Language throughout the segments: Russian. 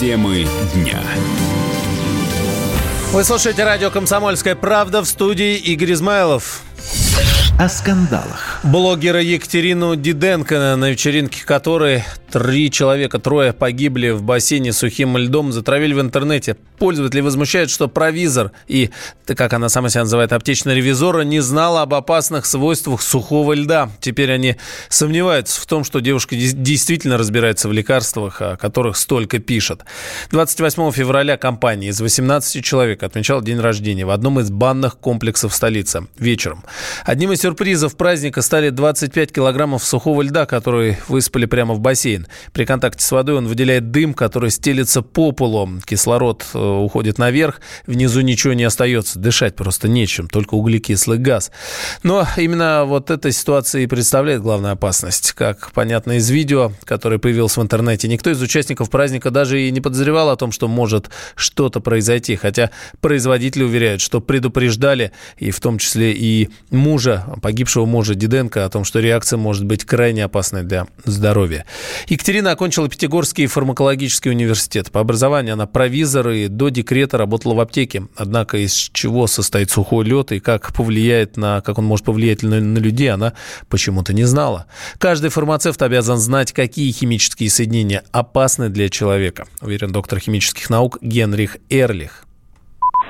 Темы дня. Вы слушаете радио «Комсомольская правда» в студии Игорь Измайлов о скандалах. Блогера Екатерину Диденко, на вечеринке которой три человека, трое погибли в бассейне сухим льдом, затравили в интернете. Пользователи возмущают, что провизор и, как она сама себя называет, аптечный ревизора не знала об опасных свойствах сухого льда. Теперь они сомневаются в том, что девушка действительно разбирается в лекарствах, о которых столько пишет. 28 февраля компания из 18 человек отмечала день рождения в одном из банных комплексов столицы вечером. Одним из сюрпризов праздника стали 25 килограммов сухого льда, которые выспали прямо в бассейн. При контакте с водой он выделяет дым, который стелится по полу. Кислород э, уходит наверх, внизу ничего не остается. Дышать просто нечем, только углекислый газ. Но именно вот эта ситуация и представляет главную опасность. Как понятно из видео, которое появилось в интернете, никто из участников праздника даже и не подозревал о том, что может что-то произойти. Хотя производители уверяют, что предупреждали, и в том числе и мужа, погибшего мужа Диденко, о том, что реакция может быть крайне опасной для здоровья. Екатерина окончила Пятигорский фармакологический университет. По образованию она провизор и до декрета работала в аптеке. Однако из чего состоит сухой лед и как повлияет на, как он может повлиять на, на людей, она почему-то не знала. Каждый фармацевт обязан знать, какие химические соединения опасны для человека, уверен доктор химических наук Генрих Эрлих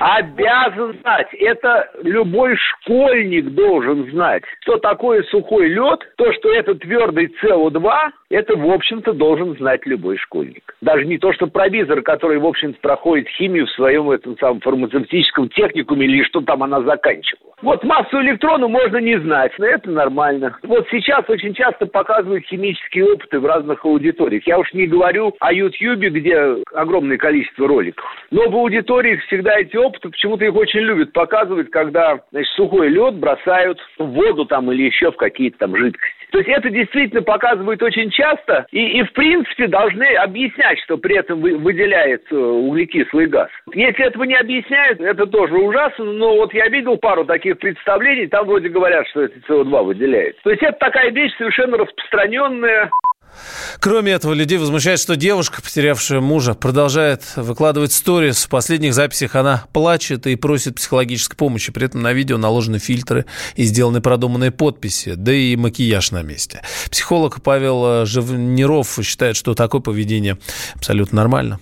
обязан знать. Это любой школьник должен знать. Что такое сухой лед, то, что это твердый СО2, это, в общем-то, должен знать любой школьник. Даже не то, что провизор, который, в общем-то, проходит химию в своем этом самом фармацевтическом техникуме или что там она заканчивала. Вот массу электрона можно не знать, но это нормально. Вот сейчас очень часто показывают химические опыты в разных аудиториях. Я уж не говорю о Ютьюбе, где огромное количество роликов. Но в аудиториях всегда эти опыты, почему-то их очень любят показывать, когда значит, сухой лед бросают в воду там или еще в какие-то там жидкости. То есть это действительно показывают очень часто и, и в принципе должны объяснять, что при этом вы, выделяется углекислый газ. Если этого не объясняют, это тоже ужасно, но вот я видел пару таких представлений, там вроде говорят, что это СО2 выделяет. То есть это такая вещь совершенно распространенная. Кроме этого, людей возмущает, что девушка, потерявшая мужа, продолжает выкладывать сторис. В последних записях она плачет и просит психологической помощи. При этом на видео наложены фильтры и сделаны продуманные подписи, да и макияж на месте. Психолог Павел Живниров считает, что такое поведение абсолютно нормально.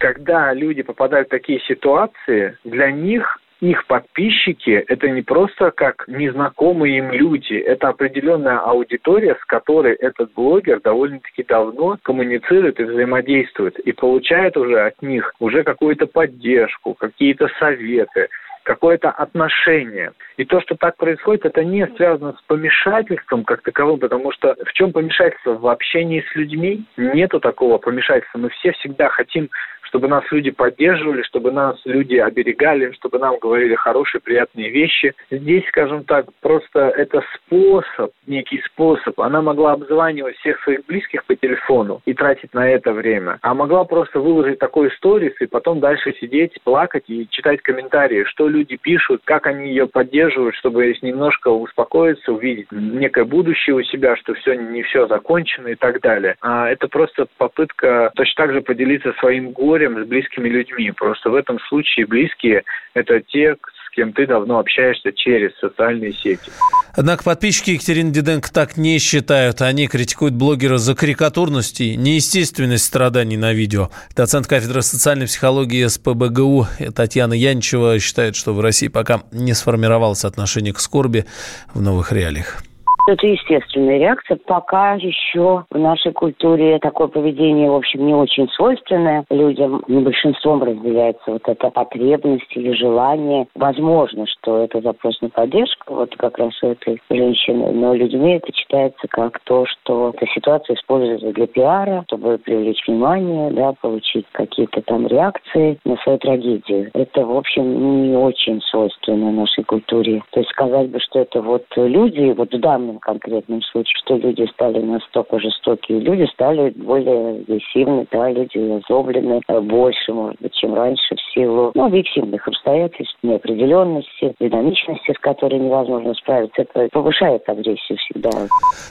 Когда люди попадают в такие ситуации, для них их подписчики – это не просто как незнакомые им люди, это определенная аудитория, с которой этот блогер довольно-таки давно коммуницирует и взаимодействует, и получает уже от них уже какую-то поддержку, какие-то советы, какое-то отношение. И то, что так происходит, это не связано с помешательством как таковым, потому что в чем помешательство? В общении с людьми нету такого помешательства. Мы все всегда хотим чтобы нас люди поддерживали, чтобы нас люди оберегали, чтобы нам говорили хорошие, приятные вещи. Здесь, скажем так, просто это способ, некий способ. Она могла обзванивать всех своих близких по телефону и тратить на это время, а могла просто выложить такой сторис и потом дальше сидеть, плакать и читать комментарии, что люди пишут, как они ее поддерживают, чтобы немножко успокоиться, увидеть некое будущее у себя, что все не все закончено и так далее. А это просто попытка точно так же поделиться своим горем горем с близкими людьми. Просто в этом случае близкие – это те, с кем ты давно общаешься через социальные сети. Однако подписчики Екатерины Диденко так не считают. Они критикуют блогера за карикатурность и неестественность страданий на видео. Доцент кафедры социальной психологии СПБГУ Татьяна Янчева считает, что в России пока не сформировалось отношение к скорби в новых реалиях. Это естественная реакция. Пока еще в нашей культуре такое поведение, в общем, не очень свойственное людям. Не большинством разделяется вот эта потребность или желание. Возможно, что это запрос на поддержку, вот как раз у этой женщины. Но людьми это читается как то, что эта ситуация используется для пиара, чтобы привлечь внимание, да, получить какие-то там реакции на свою трагедию. Это, в общем, не очень свойственно нашей культуре. То есть сказать бы, что это вот люди, вот в данном конкретном случае, что люди стали настолько жестокие. Люди стали более агрессивны, да, люди озлоблены э, больше, может быть, чем раньше в силу ну, объективных обстоятельств, неопределенности, динамичности, с которой невозможно справиться. Это повышает агрессию всегда.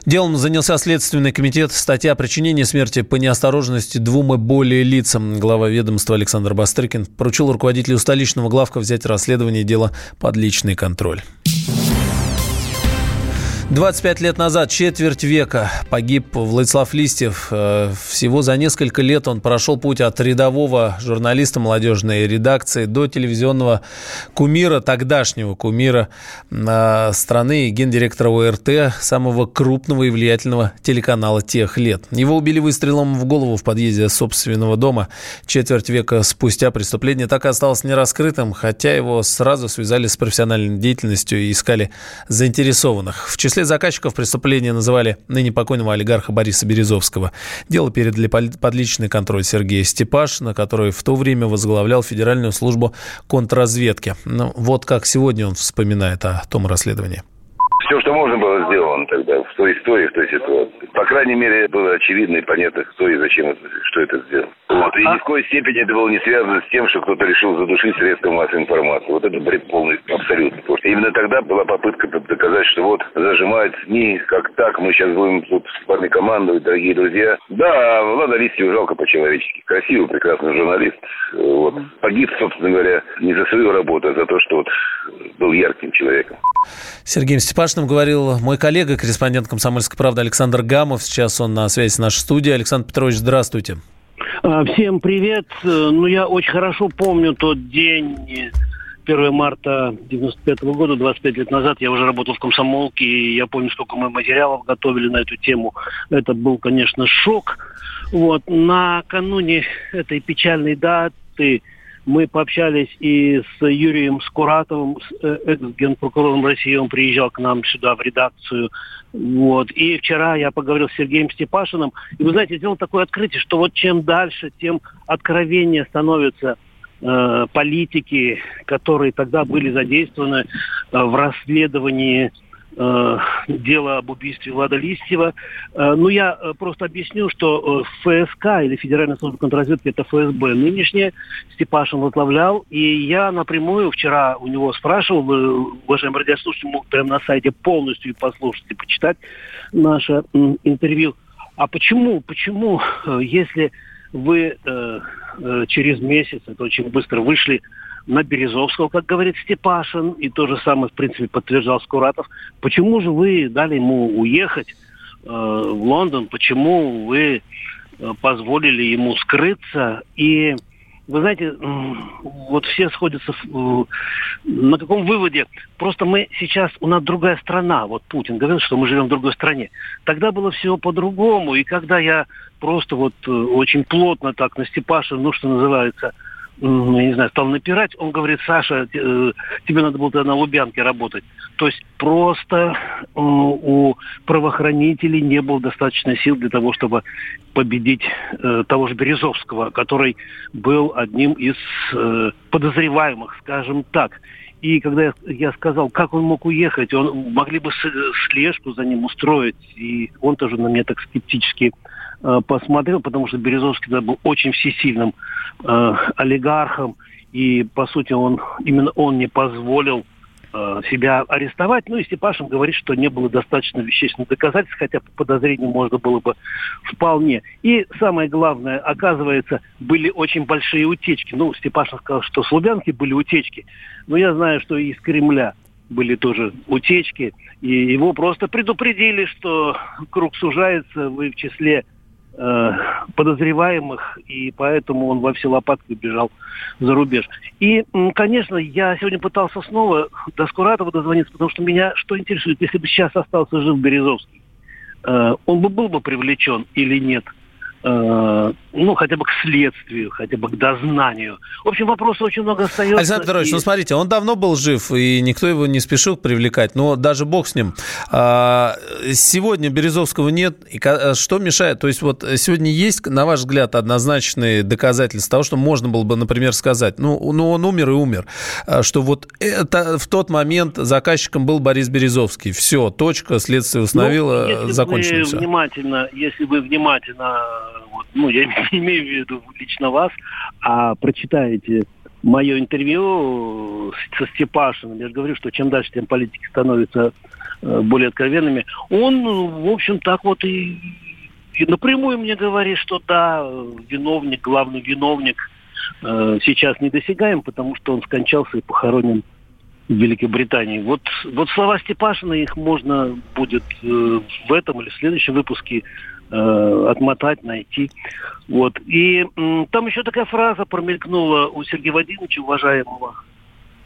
Делом занялся Следственный комитет. Статья о причинении смерти по неосторожности двум и более лицам. Глава ведомства Александр Бастрыкин поручил руководителю столичного главка взять расследование дела под личный контроль. 25 лет назад, четверть века, погиб Владислав Листьев. Э, всего за несколько лет он прошел путь от рядового журналиста молодежной редакции до телевизионного кумира, тогдашнего кумира э, страны и гендиректора ОРТ, самого крупного и влиятельного телеканала тех лет. Его убили выстрелом в голову в подъезде собственного дома. Четверть века спустя преступление так и осталось нераскрытым, хотя его сразу связали с профессиональной деятельностью и искали заинтересованных. В числе числе заказчиков преступления называли ныне покойного олигарха Бориса Березовского. Дело передали под личный контроль Сергея Степашина, который в то время возглавлял Федеральную службу контрразведки. Ну, вот как сегодня он вспоминает о том расследовании. Все, что можно было сделано тогда, в той истории, в той ситуации. По крайней мере, было очевидно и понятно, кто и зачем, это, что это сделал. Вот. И ни в коей степени это было не связано с тем, что кто-то решил задушить средства массовой информации. Вот это бред полный, абсолютно. Потому что именно тогда была попытка доказать, что вот зажимают СМИ, как так, мы сейчас будем тут с вами командовать, дорогие друзья. Да, Влада Листьева жалко по-человечески. Красивый, прекрасный журналист. Вот. Погиб, собственно говоря, не за свою работу, а за то, что вот был ярким человеком. Сергеем Степашиным говорил мой коллега, корреспондент «Комсомольской правды» Александр Гамов. Сейчас он на связи с нашей студией. Александр Петрович, здравствуйте. А, всем привет. Ну, я очень хорошо помню тот день, 1 марта 95 -го года, 25 лет назад, я уже работал в комсомолке, и я помню, сколько мы материалов готовили на эту тему. Это был, конечно, шок. Вот. Накануне этой печальной даты мы пообщались и с Юрием Скуратовым, э, экс-генпрокурором России. Он приезжал к нам сюда в редакцию. Вот. И вчера я поговорил с Сергеем Степашиным. И вы знаете, сделал такое открытие, что вот чем дальше, тем откровеннее становятся э, политики, которые тогда были задействованы э, в расследовании дело об убийстве Влада Листьева. Э, ну, я э, просто объясню, что э, ФСК или Федеральная служба контрразведки это ФСБ нынешнее, Степашин возглавлял, и я напрямую вчера у него спрашивал, вы, уважаемый радиослушатель, мог прямо на сайте полностью послушать и почитать наше э, интервью. А почему, почему, э, если вы э, э, через месяц, это очень быстро вышли на Березовского, как говорит Степашин, и то же самое, в принципе, подтверждал Скуратов. Почему же вы дали ему уехать э, в Лондон? Почему вы э, позволили ему скрыться? И вы знаете, вот все сходятся в, на каком выводе? Просто мы сейчас, у нас другая страна. Вот Путин говорил, что мы живем в другой стране. Тогда было все по-другому. И когда я просто вот э, очень плотно так на Степашина, ну, что называется, я не знаю, стал напирать, он говорит, Саша, э, тебе надо было на Лубянке работать. То есть просто э, у правоохранителей не было достаточно сил для того, чтобы победить э, того же Березовского, который был одним из подозреваемых, скажем так. И когда я, сказал, как он мог уехать, он могли бы слежку за ним устроить, и он тоже на меня так скептически посмотрел, потому что Березовский был очень всесильным э, олигархом, и, по сути, он именно он не позволил э, себя арестовать. Ну и Степашин говорит, что не было достаточно вещественных доказательств, хотя по подозрению можно было бы вполне. И самое главное, оказывается, были очень большие утечки. Ну, Степашин сказал, что с Лубянки были утечки, но я знаю, что и из Кремля были тоже утечки, и его просто предупредили, что круг сужается, вы в числе Э, подозреваемых, и поэтому он во все лопатки бежал за рубеж. И, конечно, я сегодня пытался снова до Скуратова дозвониться, потому что меня что интересует, если бы сейчас остался жив Березовский, э, он бы был бы привлечен или нет э, ну, хотя бы к следствию, хотя бы к дознанию. В общем, вопросов очень много остается. Александр Петрович, и... ну смотрите, он давно был жив, и никто его не спешил привлекать, но даже бог с ним. А, сегодня Березовского нет, и что мешает? То есть вот сегодня есть, на ваш взгляд, однозначные доказательства того, что можно было бы, например, сказать, ну, ну он умер и умер, а, что вот это в тот момент заказчиком был Борис Березовский. Все, точка, следствие установило, ну, закончено все. Внимательно, если вы внимательно ну, я не имею в виду лично вас, а прочитаете мое интервью со Степашиным, я же говорю, что чем дальше, тем политики становятся э, более откровенными, он, в общем, так вот и, и напрямую мне говорит, что да, виновник, главный виновник э, сейчас недосягаем, потому что он скончался и похоронен в Великобритании. Вот, вот слова Степашина, их можно будет э, в этом или в следующем выпуске э, отмотать, найти. Вот. И там еще такая фраза промелькнула у Сергея Вадимовича, уважаемого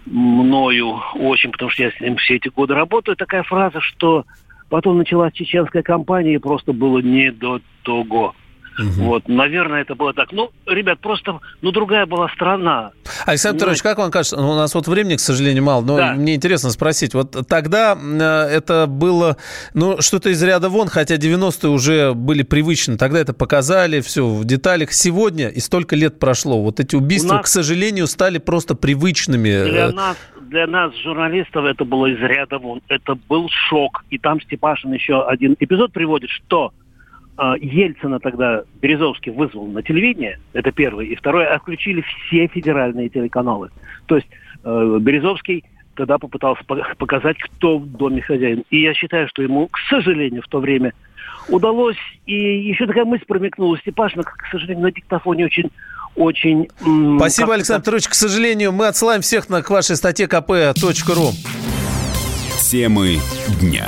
мною очень, потому что я с ним все эти годы работаю, такая фраза, что потом началась чеченская кампания, и просто было не до того. Угу. Вот, наверное, это было так. Ну, ребят, просто, ну, другая была страна. Александр Петрович, как вам кажется, ну, у нас вот времени, к сожалению, мало, но да. мне интересно спросить, вот тогда э, это было, ну, что-то из ряда вон, хотя 90-е уже были привычны, тогда это показали, все в деталях. Сегодня, и столько лет прошло, вот эти убийства, нас... к сожалению, стали просто привычными. Для нас, для нас, журналистов, это было из ряда вон. Это был шок. И там Степашин еще один эпизод приводит, что Ельцина тогда Березовский вызвал на телевидение, это первое. И второе, отключили все федеральные телеканалы. То есть э, Березовский тогда попытался показать, кто в доме хозяин. И я считаю, что ему, к сожалению, в то время удалось. И еще такая мысль промелькнула. Степашина, к сожалению, на диктофоне очень очень... Спасибо, Александр Петрович. К сожалению, мы отсылаем всех на, к вашей статье kp.ru. Темы дня.